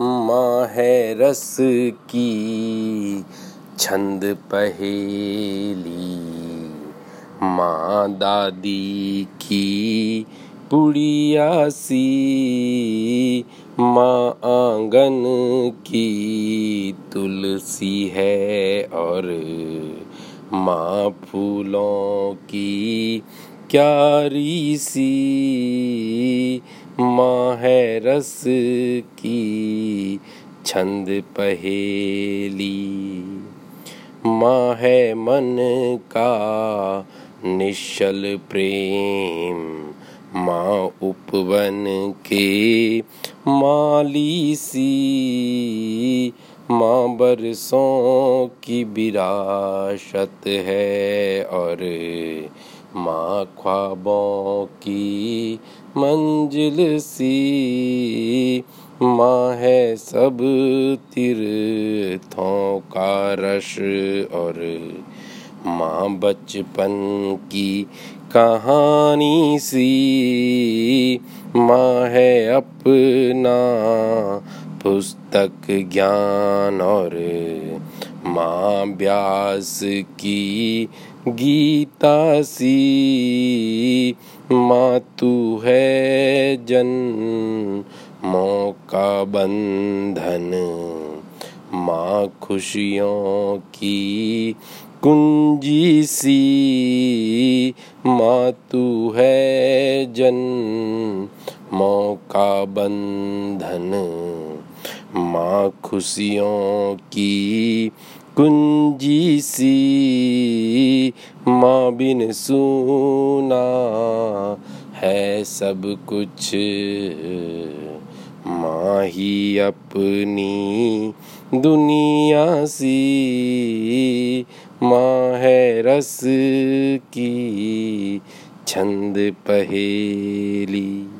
माँ है रस की छंद पहेली। माँ दादी की पुड़िया सी। माँ आँगन की तुलसी है और माँ फूलों की क्यारी सी। माँ है रस की छंद पहेली। माँ है मन का निश्चल प्रेम माँ उपवन के माली सी माँ बरसों की विरासत है और माँ ख्वाबों की मंजिल सी, माँ है सब तीर्थों का रश और माँ बचपन की कहानी सी, माँ है अपना पुस्तक ज्ञान और माँ व्यास की गीता सी। माँ तू है जन, मौका बंधन। माँ खुशियों की कुंजी सी। माँ तू है जन, मौका बंधन। माँ खुशियों की कुंजी सी। माँ बिन सुना है सब कुछ। माँ ही अपनी दुनिया सी। माँ है रस की छंद पहेली।